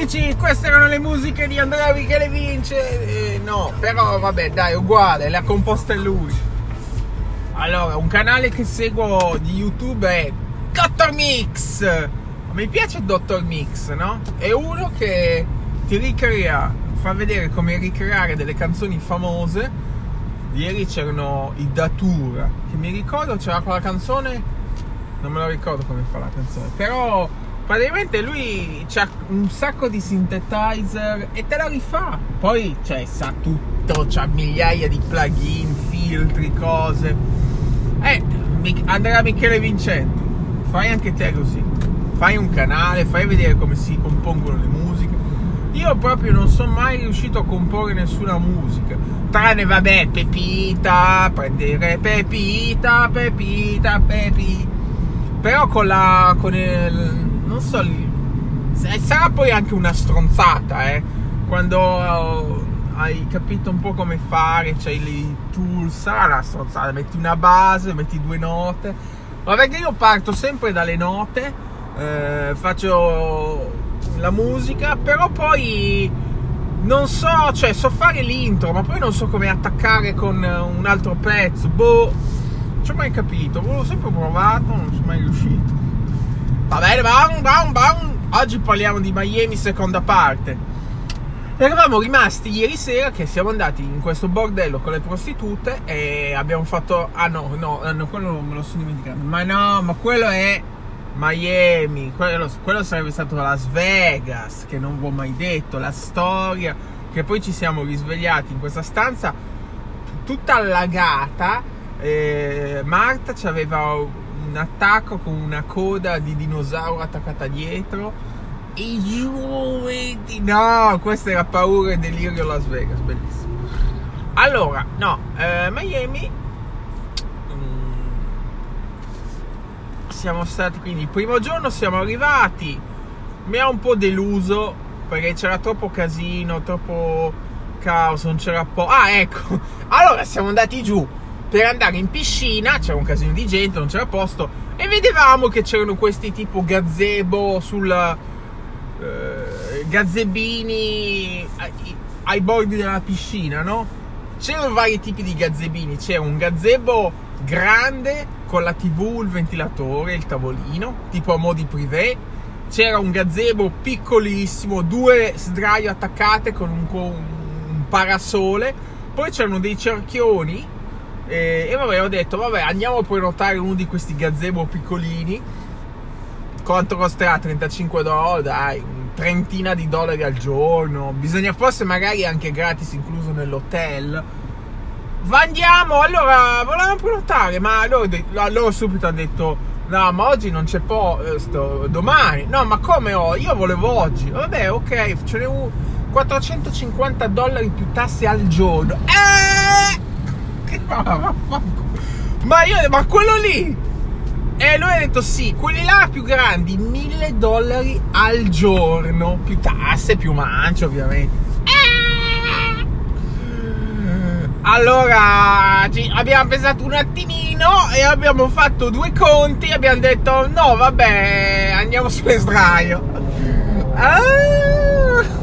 amici, queste erano le musiche di Andrea Michele Vince. Eh, no, però vabbè, dai, uguale, le ha composte lui. Allora, un canale che seguo di YouTube è Dr. Mix. Mi piace Dr. Mix, no? È uno che ti ricrea, fa vedere come ricreare delle canzoni famose. Ieri c'erano i Datura, che mi ricordo c'era quella canzone, non me la ricordo come fa la canzone, però praticamente lui ha un sacco di synthesizer e te la rifà. Poi cioè, sa tutto, ha migliaia di plugin, filtri, cose. Eh, Andrea Michele Vincenti, fai anche te così. Fai un canale, fai vedere come si compongono le musiche. Io proprio non sono mai riuscito a comporre nessuna musica. Tranne, vabbè, Pepita, prendere Pepita, Pepita, Pepita. Però con la. con il non so, sarà poi anche una stronzata, eh, quando hai capito un po' come fare, c'hai i tools, sarà una stronzata, metti una base, metti due note, ma perché io parto sempre dalle note, eh, faccio la musica, però poi non so, cioè so fare l'intro, ma poi non so come attaccare con un altro pezzo, boh, non ci ho mai capito, l'ho sempre provato, non sono mai riuscito. Va bene, bam, bam, bam. Oggi parliamo di Miami seconda parte. Eravamo rimasti ieri sera che siamo andati in questo bordello con le prostitute e abbiamo fatto... Ah no, no, no quello me lo sono dimenticato. Ma no, ma quello è Miami, quello, quello sarebbe stato Las Vegas, che non vi ho mai detto, la storia, che poi ci siamo risvegliati in questa stanza tutta allagata. Eh, Marta ci aveva un attacco con una coda di dinosauro attaccata dietro. E giù, no, questa era paura e delirio Las Vegas, bellissimo. Allora, no, eh, Miami. Mm, siamo stati quindi il primo giorno siamo arrivati. Mi ha un po' deluso perché c'era troppo casino, troppo caos, non c'era po'. Ah, ecco. Allora siamo andati giù per andare in piscina, c'era un casino di gente, non c'era posto, e vedevamo che c'erano questi tipo gazebo sul eh, gazebini ai, ai, bordi della piscina, no? C'erano vari tipi di gazebini, c'era un gazebo grande con la tv, il ventilatore, il tavolino, tipo a modi privé, c'era un gazebo piccolissimo, due sdraio attaccate con un, un parasole, poi c'erano dei cerchioni e, e vabbè, ho detto, vabbè, andiamo a prenotare uno di questi gazebo piccolini. Quanto costerà? 35 dollari, dai, trentina di dollari al giorno. Bisogna forse magari anche gratis incluso nell'hotel. Va andiamo, allora volevamo prenotare, ma loro, loro subito hanno detto no, ma oggi non c'è posto, domani. No, ma come ho? Io volevo oggi. Vabbè, ok, ce ne ho 450 dollari più tasse al giorno. Eh! Ma io, ma quello lì! E lui ha detto sì, quelli là più grandi, 1000 dollari al giorno, più tasse, più mancio ovviamente. Allora abbiamo pensato un attimino e abbiamo fatto due conti e abbiamo detto no vabbè andiamo sulle sdraio. Ah,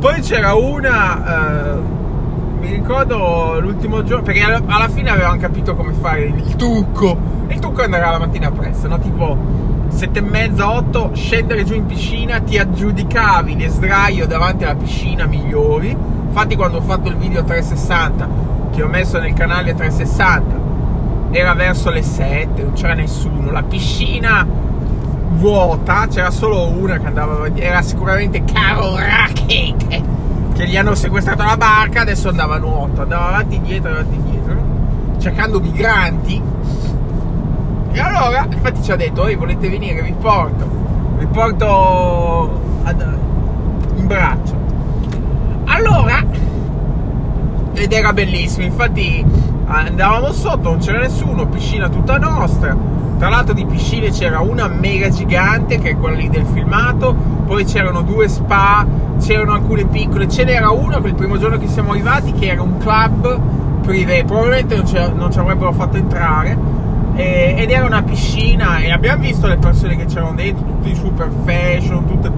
Poi c'era una... Uh, mi ricordo l'ultimo giorno, perché alla fine avevamo capito come fare il trucco. Il trucco è andare la mattina presto, no? Tipo sette e mezza, otto, scendere giù in piscina, ti aggiudicavi le sdraio davanti alla piscina migliori. Infatti quando ho fatto il video 360, che ho messo nel canale 360, era verso le 7, non c'era nessuno. La piscina vuota, c'era solo una che andava era sicuramente Caro Racket che gli hanno sequestrato la barca, adesso andava a nuoto, andava avanti e indietro, avanti e indietro, cercando migranti. E allora, infatti ci ha detto, ehi volete venire, vi porto, vi porto ad, in braccio. Allora, ed era bellissimo, infatti andavamo sotto, non c'era nessuno, piscina tutta nostra. Tra l'altro di piscine c'era una mega gigante, che è quella lì del filmato, poi c'erano due spa c'erano alcune piccole, ce n'era una quel primo giorno che siamo arrivati che era un club privé, probabilmente non, non ci avrebbero fatto entrare e, ed era una piscina e abbiamo visto le persone che c'erano dentro, tutti super fashion, tutte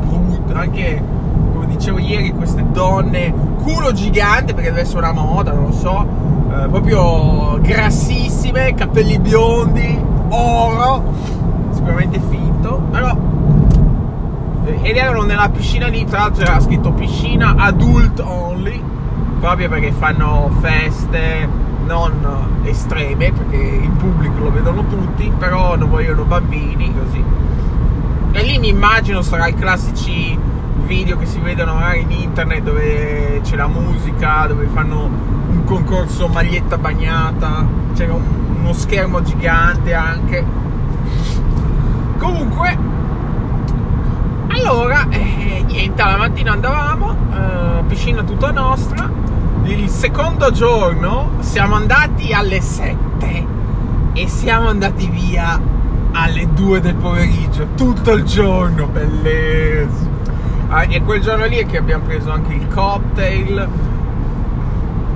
donne culo gigante perché deve essere una moda, non lo so, eh, proprio grassissime, capelli biondi, oro, sicuramente finto, però ed erano nella piscina lì, tra l'altro era scritto piscina adult only, proprio perché fanno feste non estreme, perché in pubblico lo vedono tutti, però non vogliono bambini, così. E lì mi immagino sarà i classici video che si vedono magari in internet dove c'è la musica, dove fanno un concorso maglietta bagnata, c'era un, uno schermo gigante anche. Comunque, allora, eh, niente, alla mattina andavamo, eh, piscina tutta nostra. Il secondo giorno siamo andati alle 7 e siamo andati via alle 2 del pomeriggio, tutto il giorno, bellissimo. Ah, e quel giorno lì è che abbiamo preso anche il cocktail,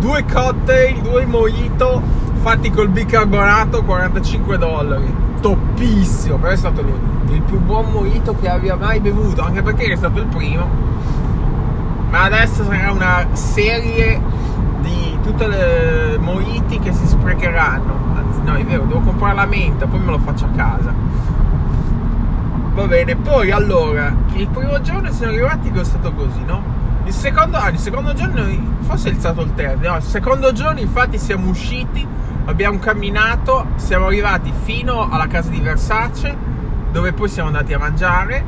due cocktail, due mojito fatti col bicarbonato, 45 dollari, toppissimo, però è stato il, più buon mojito che abbia mai bevuto, anche perché è stato il primo. Ma adesso sarà una serie di tutte le mojiti che si sprecheranno. Anzi, no, è vero, devo comprare la menta, poi me lo faccio a casa. Va bene, poi allora, il primo giorno siamo arrivati che è stato così, no? Il secondo, ah, il secondo giorno, forse è iniziato il terzo, no, il secondo giorno infatti siamo usciti, abbiamo camminato, siamo arrivati fino alla casa di Versace, dove poi siamo andati a mangiare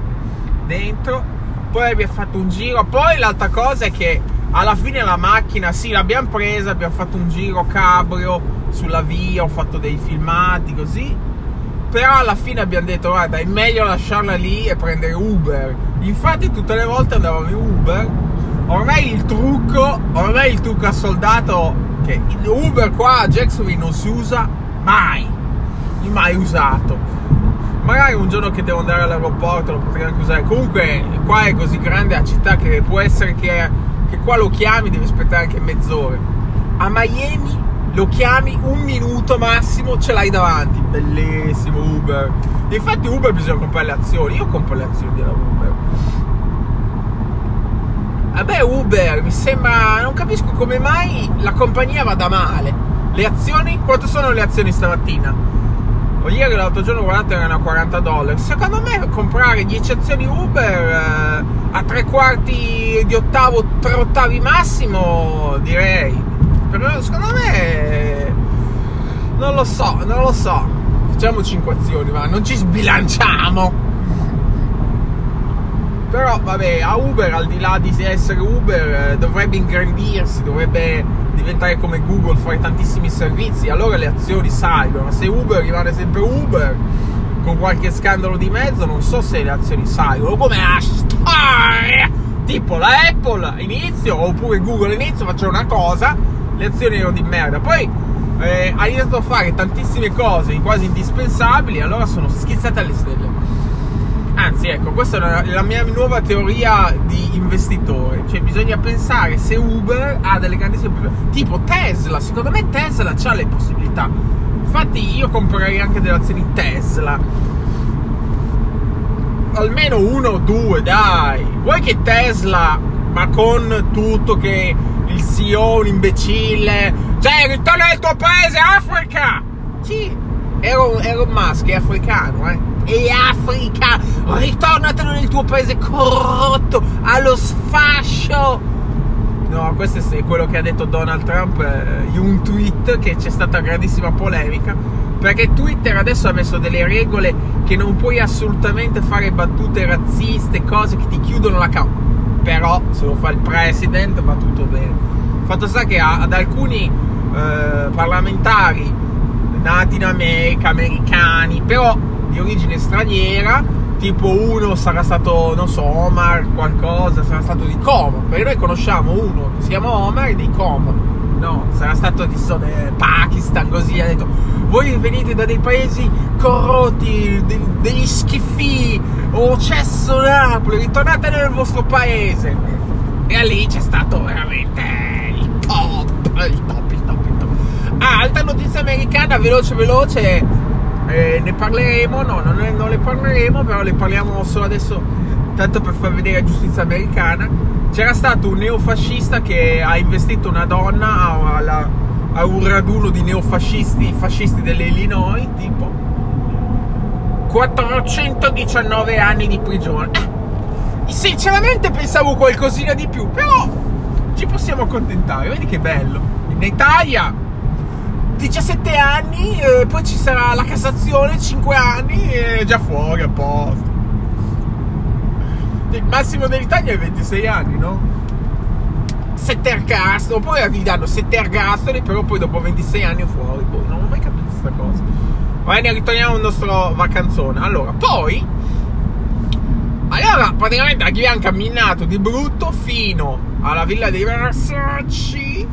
dentro, poi abbiamo fatto un giro, poi l'altra cosa è che alla fine la macchina, sì, l'abbiamo presa, abbiamo fatto un giro cabrio sulla via, ho fatto dei filmati così, però alla fine abbiamo detto guarda è meglio lasciarla lì e prendere Uber. Infatti tutte le volte andavamo in Uber ormai il trucco ormai il trucco assoldato che Uber qua a Jacksonville non si usa mai mai usato magari un giorno che devo andare all'aeroporto lo potrei anche usare comunque qua è così grande la città che può essere che, che qua lo chiami devi aspettare anche mezz'ora a Miami lo chiami un minuto massimo, ce l'hai davanti. Bellissimo Uber. Infatti Uber bisogna comprare le azioni. Io compro le azioni della Uber. Vabbè Uber, mi sembra... Non capisco come mai la compagnia vada male. Le azioni? Quanto sono le azioni stamattina? O ieri l'altro giorno guardate erano a 40 dollari. Secondo me comprare 10 azioni Uber eh, a tre quarti di ottavo, tre ottavi massimo, direi però secondo me non lo so, non lo so. Facciamo 5 azioni, ma non ci sbilanciamo. Però vabbè, a Uber, al di là di essere Uber, eh, dovrebbe ingrandirsi, dovrebbe diventare come Google, fare tantissimi servizi, allora le azioni salgono. Se Uber rimane sempre Uber, con qualche scandalo di mezzo, non so se le azioni salgono. Come la storia! Tipo la Apple inizio, oppure Google inizio, faccio una cosa, le azioni erano di merda. Poi eh, ha iniziato a fare tantissime cose quasi indispensabili, allora sono schizzate alle stelle. Anzi, ecco, questa è la mia nuova teoria di investitore. Cioè, bisogna pensare se Uber ha delle grandissime possibilità. Tipo Tesla, secondo me Tesla ha le possibilità. Infatti, io comprerei anche delle azioni Tesla. Almeno uno o due, dai. Vuoi che Tesla, ma con tutto che il CEO un imbecille. Cioè, ritorna nel tuo paese, Africa! Sì, ero, ero Musk, è africano, eh. È africano! Ritornatelo nel tuo paese corrotto, allo sfascio! No, questo è quello che ha detto Donald Trump eh, in un tweet che c'è stata grandissima polemica perché Twitter adesso ha messo delle regole che non puoi assolutamente fare battute razziste, cose che ti chiudono la causa però se lo fa il president va tutto bene. Fatto sta che ad alcuni eh, parlamentari nati in America, americani, però di origine straniera, tipo uno sarà stato, non so, Omar qualcosa, sarà stato di Como, perché noi conosciamo uno che si chiama Omar e di Como no, sarà stato di eh, Pakistan così, ha detto voi venite da dei paesi corrotti, de- degli schifi, o cesso Napoli, ritornate nel vostro paese. E lì c'è stato veramente il top, il top, il top, il top. Ah, altra notizia americana, veloce, veloce, eh, ne parleremo, no, non, non, le parleremo, però le parliamo solo adesso, tanto per far vedere la giustizia americana c'era stato un neofascista che ha investito una donna alla, a un raduno di neofascisti fascisti dell'Illinois, tipo 419 anni di prigione. Eh, sinceramente pensavo qualcosina di più, però ci possiamo accontentare. Vedi che bello. In Italia 17 anni, eh, poi ci sarà la Cassazione 5 anni e già fuori a posto. Il massimo dell'Italia è 26 anni, no? 7 ergastoli, poi gli danno 7 ergastoli, però poi dopo 26 anni è fuori. Poi non ho mai capito questa cosa. Bene, ritorniamo al nostro vacanzone. Allora, poi allora, praticamente abbiamo camminato di brutto fino alla villa dei Versace.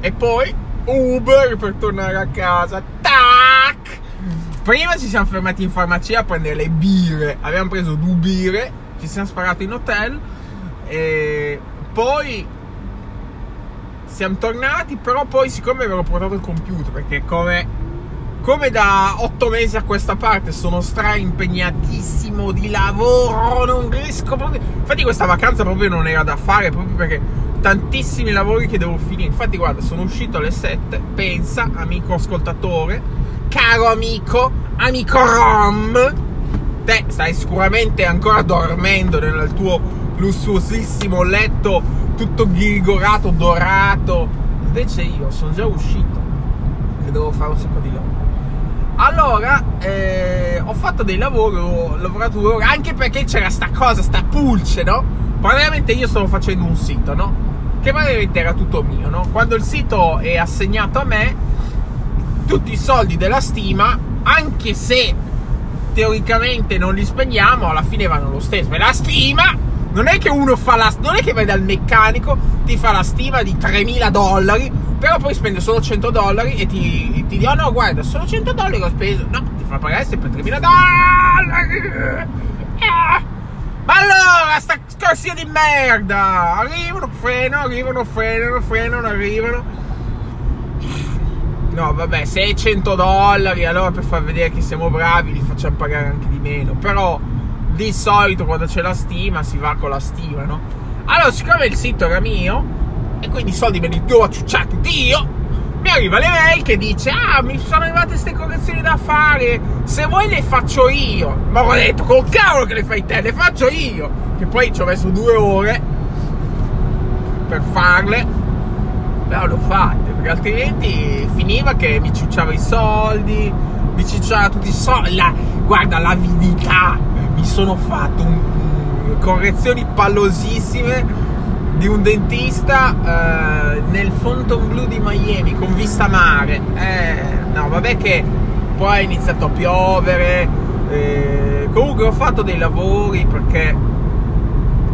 E poi Uber per tornare a casa. Tac! Prima ci siamo fermati in farmacia a prendere le birre. Abbiamo preso due birre, ci siamo sparati in hotel. E poi siamo tornati, però poi siccome avevo portato il computer, perché come, come da otto mesi a questa parte sono stra impegnatissimo di lavoro, non riesco proprio... Infatti questa vacanza proprio non era da fare, proprio perché tantissimi lavori che devo finire. Infatti guarda, sono uscito alle 7, pensa, amico ascoltatore, caro amico, amico Rom, te stai sicuramente ancora dormendo nel tuo lussuosissimo letto tutto ghirgorato, dorato. Invece io sono già uscito che devo fare un sacco di lavoro. Allora, eh, ho fatto dei lavori, ho lavorato due ore, anche perché c'era sta cosa, sta pulce, no? Praticamente io stavo facendo un sito, no? Che praticamente era tutto mio, no? Quando il sito è assegnato a me, tutti i soldi della stima, anche se teoricamente non li spendiamo, alla fine vanno lo stesso. E la stima non è che uno fa la. Non è che vai dal meccanico, ti fa la stima di 3000 dollari, però poi spende solo 100 dollari e ti, ti dice: Oh no, guarda, solo 100 dollari ho speso. No, ti fa pagare sempre 3000 dollari. Ah. Ma allora, sta corsia di merda! Arrivano, frenano, arrivano, frenano, frenano, arrivano. No, vabbè, 600 dollari, allora per far vedere che siamo bravi li facciamo pagare anche di meno. Però di solito quando c'è la stima si va con la stima, no? Allora, siccome il sito era mio e quindi i soldi me li devo ciucciati io, mi arriva l'email che dice ah mi sono arrivate queste correzioni da fare. Se vuoi le faccio io. Ma ho detto col cavolo che le fai te le faccio io. Che poi ci ho messo due ore per farle. Però l'ho fatte perché altrimenti finiva che mi ciucciava i soldi mi ciucciava tutti i soldi la, guarda l'avidità. Mi sono fatto un, correzioni pallosissime di un dentista eh, nel Fontainebleau di Miami con vista mare. Eh, no, vabbè che poi è iniziato a piovere. Eh, comunque ho fatto dei lavori perché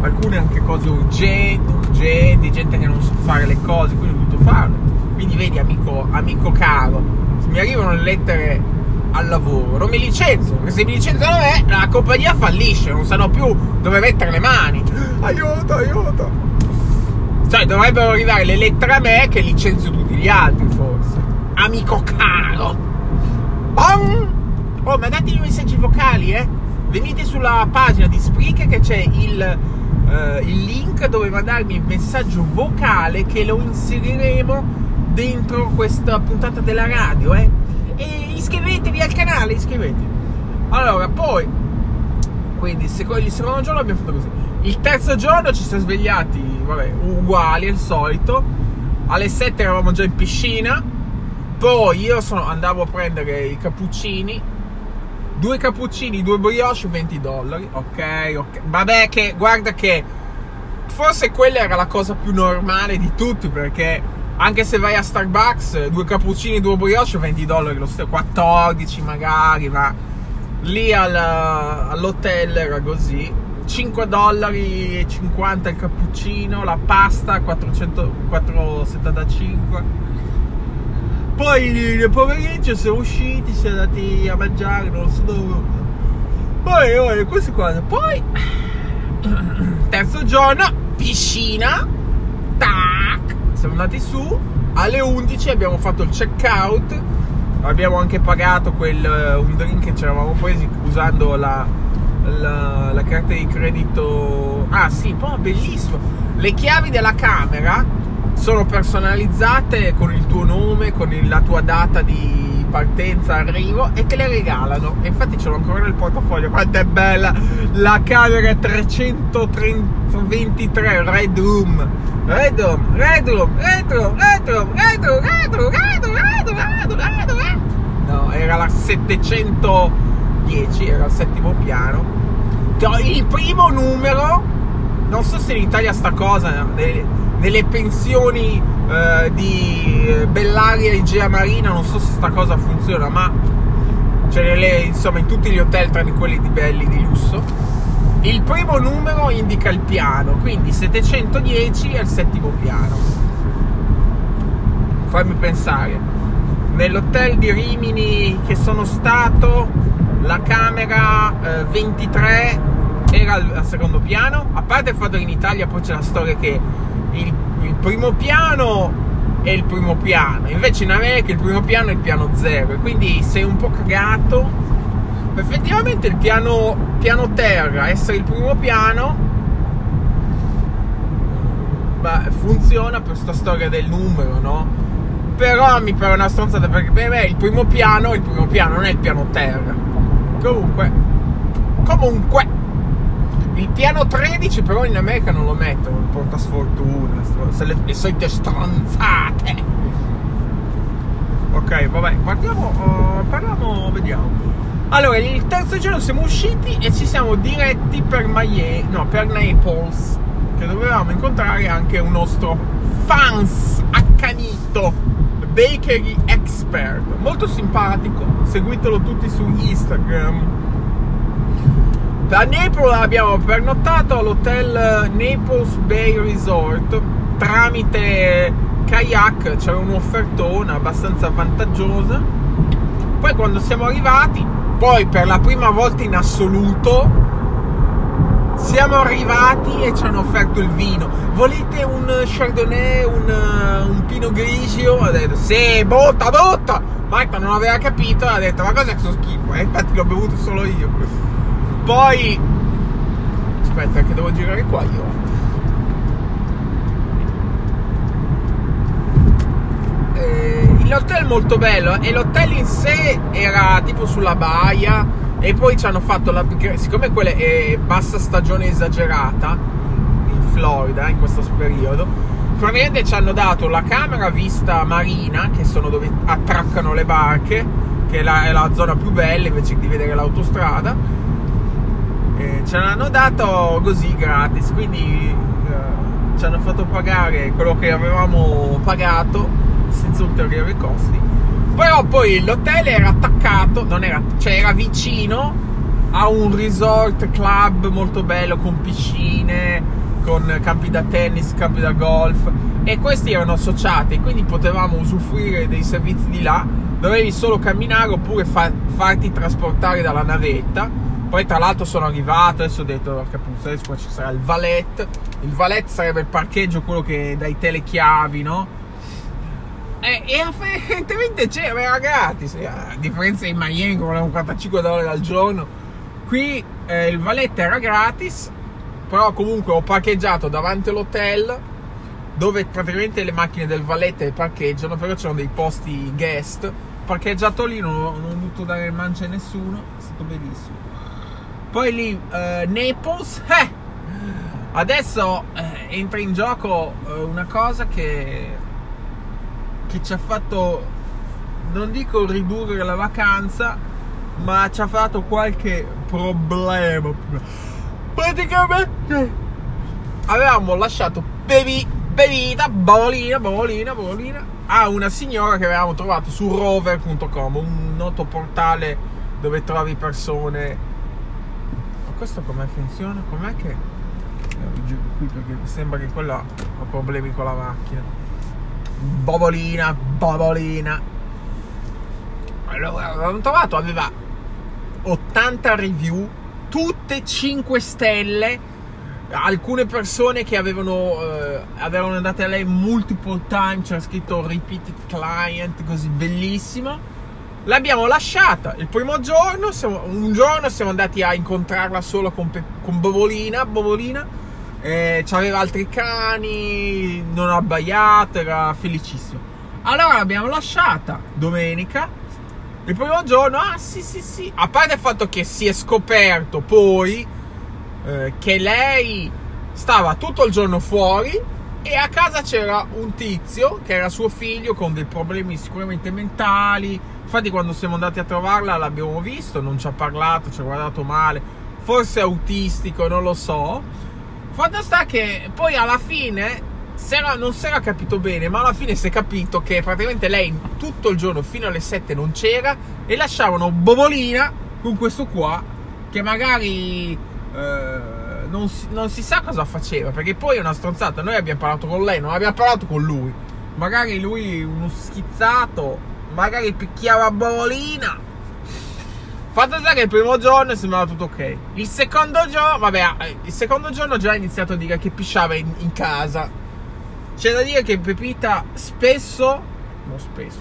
alcune anche cose urgenti, urgenti, gente che non sa fare le cose, quindi ho dovuto farle. Quindi vedi amico, amico caro, mi arrivano le lettere al lavoro, non mi licenzio, perché se mi licenziano me, la compagnia fallisce, non sanno più dove mettere le mani. Aiuto, aiuto. Cioè, dovrebbero arrivare le lettere a me che licenzio tutti gli altri, forse. Amico caro. Bom! Oh, mandate i messaggi vocali, eh. Venite sulla pagina di Spreaker che c'è il, uh, il link dove mandarmi il messaggio vocale che lo inseriremo dentro questa puntata della radio, eh e iscrivetevi al canale, iscrivetevi. Allora, poi, quindi il secondo giorno abbiamo fatto così. Il terzo giorno ci siamo svegliati, vabbè, uguali al solito. Alle 7 eravamo già in piscina. Poi io sono, andavo a prendere i cappuccini. Due cappuccini, due brioche, 20 dollari. Ok, ok. Vabbè che, guarda che forse quella era la cosa più normale di tutti perché anche se vai a Starbucks, due cappuccini, due brioche, 20 dollari lo stesso, 14 magari, ma lì al, all'hotel era così. 5 dollari e 50 il cappuccino, la pasta 400, 475. Poi nel pomeriggio siamo usciti, siamo andati a mangiare, non so dove. Poi, poi queste cose. Poi, terzo giorno, piscina. Tac siamo andati su, alle 11 abbiamo fatto il check out, abbiamo anche pagato quel, uh, un drink che ci eravamo presi usando la, la, la carta di credito Ah sì, poi bellissimo. Le chiavi della camera sono personalizzate con il tuo nome, con il, la tua data di partenza, arrivo e te le regalano. E infatti ce l'ho ancora nel portafoglio. Quanto è bella la camera 323 Red Room. Red Room, Red Room, Red Room, Red Room, Red Room, Red Room, Red Room, Red Room. No, era la 710, era il settimo piano. Il primo numero, non so se in Italia sta cosa, nelle pensioni eh, di Bellaria e Igea Marina, non so se sta cosa funziona, ma cioè nelle, insomma in tutti gli hotel tranne quelli di belli di lusso. Il primo numero indica il piano, quindi 710 è il settimo piano. Fammi pensare, nell'hotel di Rimini che sono stato, la camera eh, 23 era al, al secondo piano, a parte il fatto che in Italia poi c'è la storia che il, il primo piano è il primo piano, invece in America il primo piano è il piano zero, e quindi sei un po' cagato. Effettivamente il piano, piano terra, essere il primo piano, funziona per questa storia del numero, no? Però mi pare una stronzata perché per me il primo piano è il primo piano, non è il piano terra. Comunque, comunque, il piano 13 però in America non lo mettono, il portasfortuna, le, le solite stronzate. Ok, vabbè, guardiamo, uh, parliamo, vediamo. Allora, il terzo giorno siamo usciti e ci siamo diretti per Miami, no, per Naples, che dovevamo incontrare anche un nostro fans accanito, bakery expert, molto simpatico, seguitelo tutti su Instagram da Naples abbiamo pernottato all'hotel Naples Bay Resort tramite kayak, c'era un'offertona abbastanza vantaggiosa. Poi quando siamo arrivati, poi per la prima volta in assoluto, siamo arrivati e ci hanno offerto il vino. Volete un Chardonnay, un, un Pino Grigio? Ha detto sì, botta, botta! Marta non aveva capito, ha detto ma cosa è questo schifo? E eh, infatti l'ho bevuto solo io. Poi aspetta che devo girare qua io. Eh, l'hotel è molto bello e l'hotel in sé era tipo sulla baia e poi ci hanno fatto la siccome quella è bassa stagione esagerata in Florida in questo periodo praticamente ci hanno dato la camera vista marina che sono dove attraccano le barche che è la, è la zona più bella invece di vedere l'autostrada eh, ce l'hanno dato così gratis, quindi eh, ci hanno fatto pagare quello che avevamo pagato senza ulteriori costi. Però poi l'hotel era attaccato, non era, cioè era vicino a un resort club molto bello con piscine, con campi da tennis, campi da golf e questi erano associati, quindi potevamo usufruire dei servizi di là. Dovevi solo camminare oppure fa- farti trasportare dalla navetta poi tra l'altro sono arrivato, adesso ho detto, puttana, qua ci sarà il valet. Il valet sarebbe il parcheggio, quello che dai telechiavi, no? E, e apparentemente c'era, era gratis. A differenza in Miami, con 45 dollari al giorno. Qui eh, il valet era gratis, però comunque ho parcheggiato davanti all'hotel dove praticamente le macchine del valet parcheggiano, però c'erano dei posti guest. Parcheggiato lì, non, non ho dovuto dare mancia a nessuno, è stato bellissimo. Poi lì eh, Naples, eh, adesso eh, entra in gioco eh, una cosa che, che ci ha fatto, non dico ridurre la vacanza, ma ci ha fatto qualche problema. Praticamente avevamo lasciato bevi, bevita, bavolina, bavolina, bavolina a una signora che avevamo trovato su rover.com, un noto portale dove trovi persone questo come funziona? Com'è che... Eh, qui perché sembra che quella ha problemi con la macchina. Bobolina, bobolina. Allora, l'abbiamo trovato, aveva 80 review, tutte 5 stelle. Alcune persone che avevano, eh, avevano andate a lei multiple time, c'era scritto repeated client, così bellissimo L'abbiamo lasciata il primo giorno, siamo, un giorno siamo andati a incontrarla solo con, con Bobolina, Bobolina. Eh, c'aveva altri cani, non ha abbaiato, era felicissimo. Allora l'abbiamo lasciata domenica. Il primo giorno, ah sì sì sì, a parte il fatto che si è scoperto poi eh, che lei stava tutto il giorno fuori e a casa c'era un tizio che era suo figlio con dei problemi sicuramente mentali. Infatti quando siamo andati a trovarla l'abbiamo visto, non ci ha parlato, ci ha guardato male, forse autistico, non lo so. Fatto sta che poi alla fine S'era, non si era capito bene, ma alla fine si è capito che praticamente lei tutto il giorno fino alle 7 non c'era e lasciavano Bobolina con questo qua che magari eh, non, si, non, si, sa cosa faceva perché poi è una stronzata. Noi abbiamo parlato con lei, non abbiamo parlato con lui. Magari lui, uno schizzato, magari picchiava Bobolina Fatto sta che il primo giorno sembrava tutto ok. Il secondo giorno, vabbè, eh, il secondo giorno già ha iniziato a dire che pisciava in, in casa. C'è da dire che Pepita spesso, non spesso,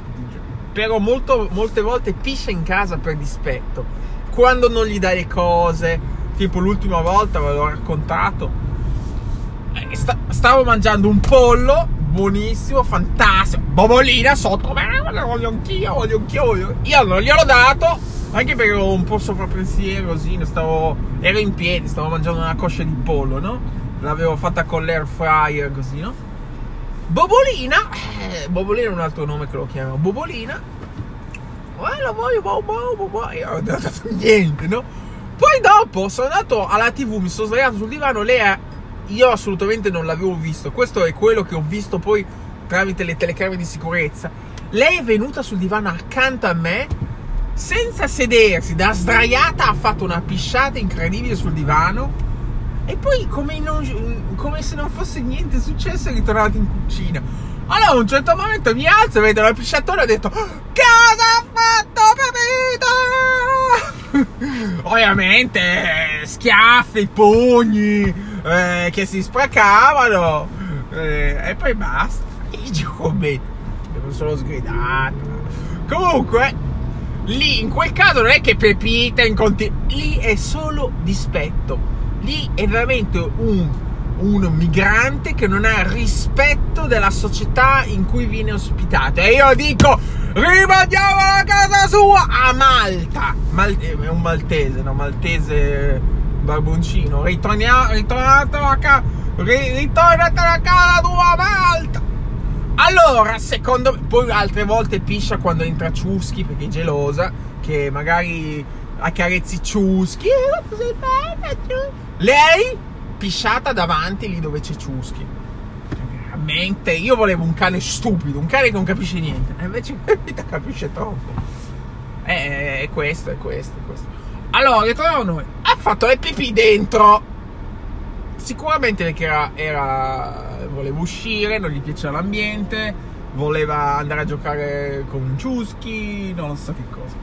però molto, molte volte piscia in casa per dispetto. Quando non gli dai le cose, tipo l'ultima volta ve l'ho raccontato. Eh, sta, stavo mangiando un pollo buonissimo, fantastico. Bobolina sotto, ma voglio anch'io, voglio anch'io. Io non gliel'ho dato anche perché ero un po' sopra pensiero, stavo, ero in piedi, stavo mangiando una coscia di pollo, no? L'avevo fatta con l'air fryer, così, no? Bobolina, eh, Bobolina è un altro nome che lo chiamo, Bobolina. Eh, la voglio, boh, boh, boh, boh. Io non ho dato niente, no? Poi dopo sono andato alla tv, mi sono sdraiato sul divano, lei è... Io assolutamente non l'avevo visto, questo è quello che ho visto poi tramite le telecamere di sicurezza. Lei è venuta sul divano accanto a me senza sedersi, da sdraiata ha fatto una pisciata incredibile sul divano e poi come, non, come se non fosse niente successo è ritornato in cucina. Allora a un certo momento mi alzo, vedo la pisciatore e ho detto Cosa ha fatto Pepita? Ovviamente schiaffi, pugni eh, che si spracavano eh, e poi basta. E dico, beh, devo solo sgridare. Comunque, Lì in quel caso non è che Pepita in conti, lì è solo dispetto. Lì è veramente un, un migrante che non ha rispetto della società in cui viene ospitato. E io dico, rimandiamo a casa sua a Malta. Mal, è un maltese, no? Maltese barboncino. Ritorniamo, ritornato a casa, ritornate a casa tua Malta. Allora, secondo me, poi altre volte piscia quando entra Ciuschi perché è gelosa, che magari accarezzi Ciuschi. Eh, Lei pisciata davanti lì dove c'è Ciuschi. Veramente, io volevo un cane stupido, un cane che non capisce niente. E invece capisce troppo. Eh, è questo, è questo, è questo. Allora, ritorniamo a noi. Ha fatto le pipì dentro Sicuramente perché era, era, voleva uscire, non gli piaceva l'ambiente, voleva andare a giocare con Ciuschi, non so che cosa.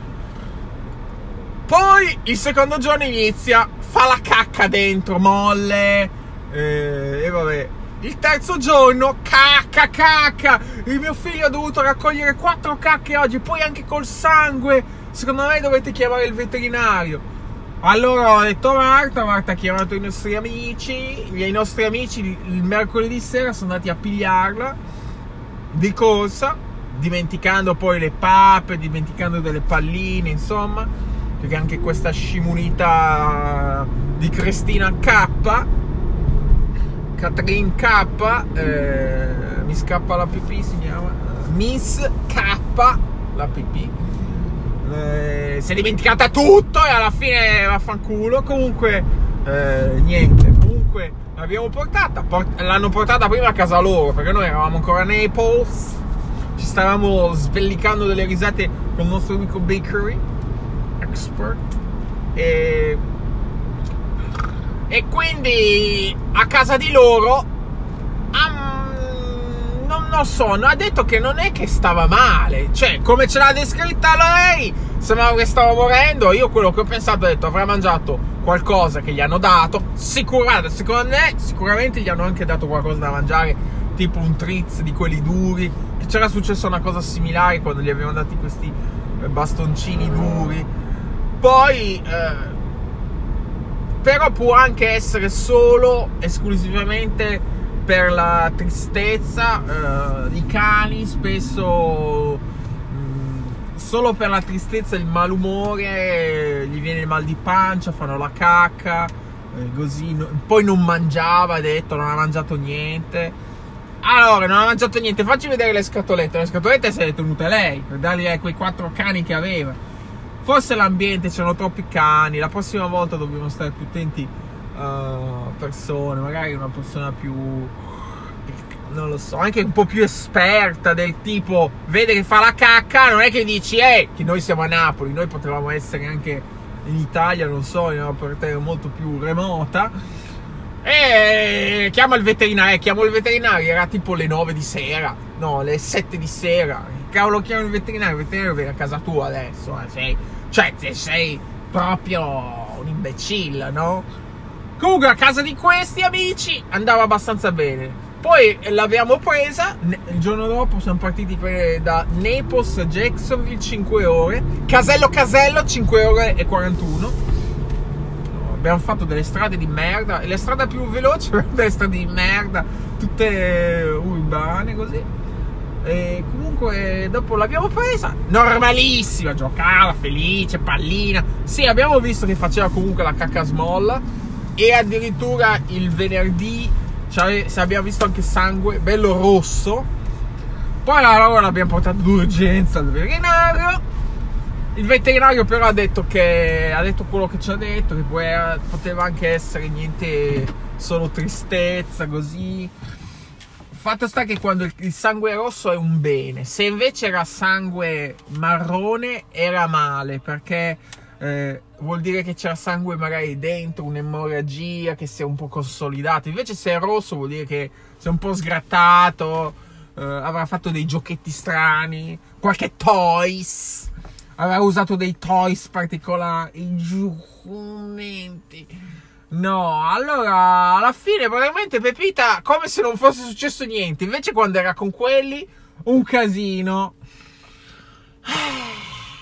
Poi il secondo giorno inizia, fa la cacca dentro, molle, eh, e vabbè. Il terzo giorno, cacca, cacca. Il mio figlio ha dovuto raccogliere quattro cacche oggi, poi anche col sangue. Secondo me dovete chiamare il veterinario. Allora ho detto a Marta, Marta ha chiamato i nostri amici, i nostri amici il mercoledì sera sono andati a pigliarla di corsa, dimenticando poi le pappe, dimenticando delle palline, insomma, perché anche questa scimunita di Cristina K, Catherine K, eh, mi scappa la pipì, si chiama, Miss K, la pipì eh, si è dimenticata tutto e alla fine vaffanculo. Comunque, eh, niente. Comunque, l'abbiamo portata. Port- l'hanno portata prima a casa loro perché noi eravamo ancora a Naples. Ci stavamo sbellicando delle risate con il nostro amico Bakery Expert. E, e quindi a casa di loro non lo so, ha detto che non è che stava male, cioè come ce l'ha descritta lei, sembrava che stava morendo, io quello che ho pensato ho detto avrà mangiato qualcosa che gli hanno dato, sicuramente, secondo me sicuramente gli hanno anche dato qualcosa da mangiare, tipo un trizz di quelli duri, che c'era successa una cosa similare quando gli avevano dati questi eh, bastoncini duri, poi... Eh, però può anche essere solo esclusivamente per la tristezza uh, i cani spesso mh, solo per la tristezza il malumore gli viene il mal di pancia fanno la cacca eh, così poi non mangiava ha detto non ha mangiato niente allora, non ha mangiato niente. Facci vedere le scatolette. Le scatolette se le tenute lei per dargli a quei quattro cani che aveva. Forse l'ambiente c'erano troppi cani. La prossima volta dobbiamo stare più attenti uh, persone. Magari una persona più. Non lo so, anche un po' più esperta del tipo vede che fa la cacca, non è che dici, eh, che noi siamo a Napoli, noi potevamo essere anche in Italia, non so, in una parte molto più remota e chiama il veterinario, chiamo il veterinario, era tipo le 9 di sera, no, le 7 di sera. Cavolo, chiamo il veterinario, il veterinario viene a casa tua adesso, eh, sei, cioè sei proprio un imbecille, no? Comunque a casa di questi amici andava abbastanza bene. Poi l'abbiamo presa, il giorno dopo siamo partiti da Naples a Jacksonville 5 ore, casello casello 5 ore e 41 abbiamo fatto delle strade di merda. Le strade più veloci erano delle strade di merda, tutte urbane così. E comunque dopo l'abbiamo presa, normalissima, giocava, felice, pallina. Sì, abbiamo visto che faceva comunque la cacca smolla. E addirittura il venerdì cioè, abbiamo visto anche sangue bello rosso. Poi allora l'abbiamo portato d'urgenza al veterinario il veterinario però ha detto che ha detto quello che ci ha detto, che poteva anche essere niente, solo tristezza, così. Fatto sta che quando il sangue rosso è un bene, se invece era sangue marrone era male perché eh, vuol dire che c'era sangue magari dentro, un'emorragia che si è un po' consolidata. Invece se è rosso vuol dire che si è un po' sgrattato, eh, avrà fatto dei giochetti strani, qualche toys aveva usato dei toys particolari, giurumenti. No, allora alla fine praticamente Pepita come se non fosse successo niente. Invece quando era con quelli, un casino.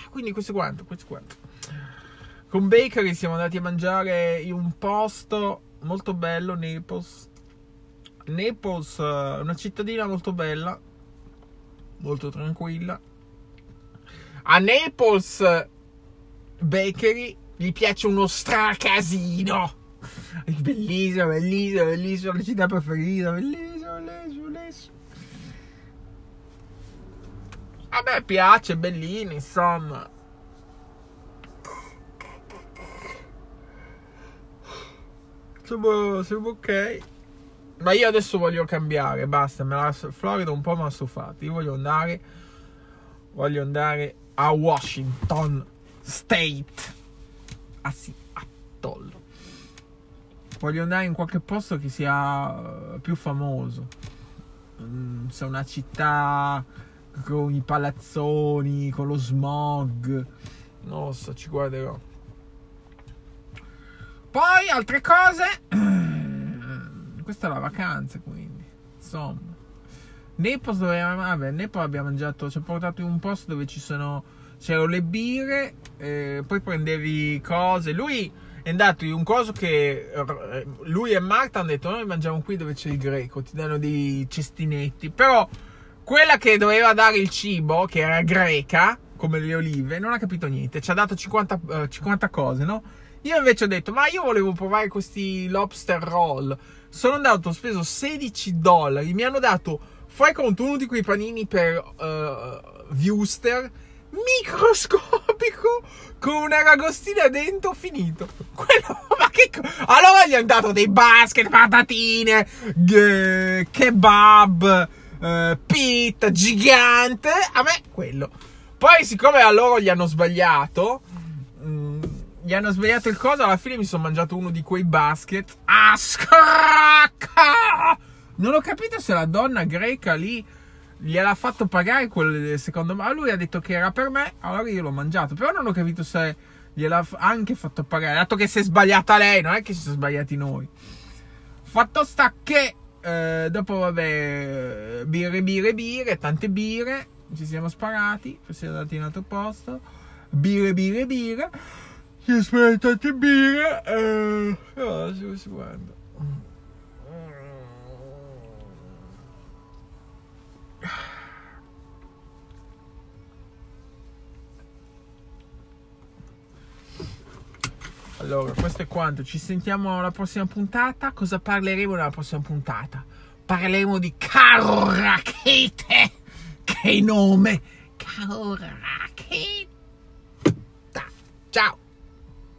Quindi questo è quanto, questo è quanto. Con Bakery siamo andati a mangiare in un posto molto bello, Naples. Naples, eh, una cittadina molto bella, molto tranquilla a Naples Bakery gli piace uno stracasino. Bellissimo, bellissimo, bellissimo, la città preferita, bellissimo, bellissimo, bellissimo. A me piace, bellino, insomma. Siamo, siamo ok. Ma io adesso voglio cambiare, basta, me la Florida un po' mi ha stufato. Io voglio andare, voglio andare a Washington State. Ah sì, Atoll. Voglio andare in qualche posto che sia eh, più famoso. Mm, se una città con i palazzoni, con lo smog. Non lo so, ci guarderò. Poi altre cose. Questa è la vacanza, quindi. Insomma. Naples dove vabbè, Naples abbiamo mangiato, ci ha portato in un posto dove ci sono c'erano le birre, eh, poi prendevi cose. Lui è andato in un coso che eh, lui e Marta hanno detto noi mangiamo qui dove c'è il greco, ti danno dei cestinetti, però quella che doveva dare il cibo, che era greca, come le olive, non ha capito niente, ci ha dato 50, uh, 50 cose, no? Io invece ho detto, ma io volevo provare questi lobster roll. Sono andato, ho speso 16 dollari, mi hanno dato Fai conto uno di quei panini per uh, Viewster microscopico con una ragostina dentro finito. Quello, ma che Allora gli hanno dato dei basket, patatine, g- kebab, uh, pita gigante. A me quello. Poi, siccome a loro gli hanno sbagliato, mh, mm, gli hanno sbagliato il coso, alla fine mi sono mangiato uno di quei basket. A scracca! Non ho capito se la donna greca lì gliel'ha fatto pagare quel secondo me. Lui ha detto che era per me, allora io l'ho mangiato. Però non ho capito se gliel'ha anche fatto pagare. Dato che si è sbagliata lei, non è che si sono sbagliati noi. Fatto sta che eh, dopo, vabbè, birre, birre, birre, tante birre. Ci siamo sparati, poi siamo andati in altro posto. Birre, birre, birre. Si aspettate birra. Eh, no, si si guarda. Allora, questo è quanto. Ci sentiamo alla prossima puntata. Cosa parleremo nella prossima puntata? Parleremo di Caro Rachete. Che nome! Caro Rachete. Ciao.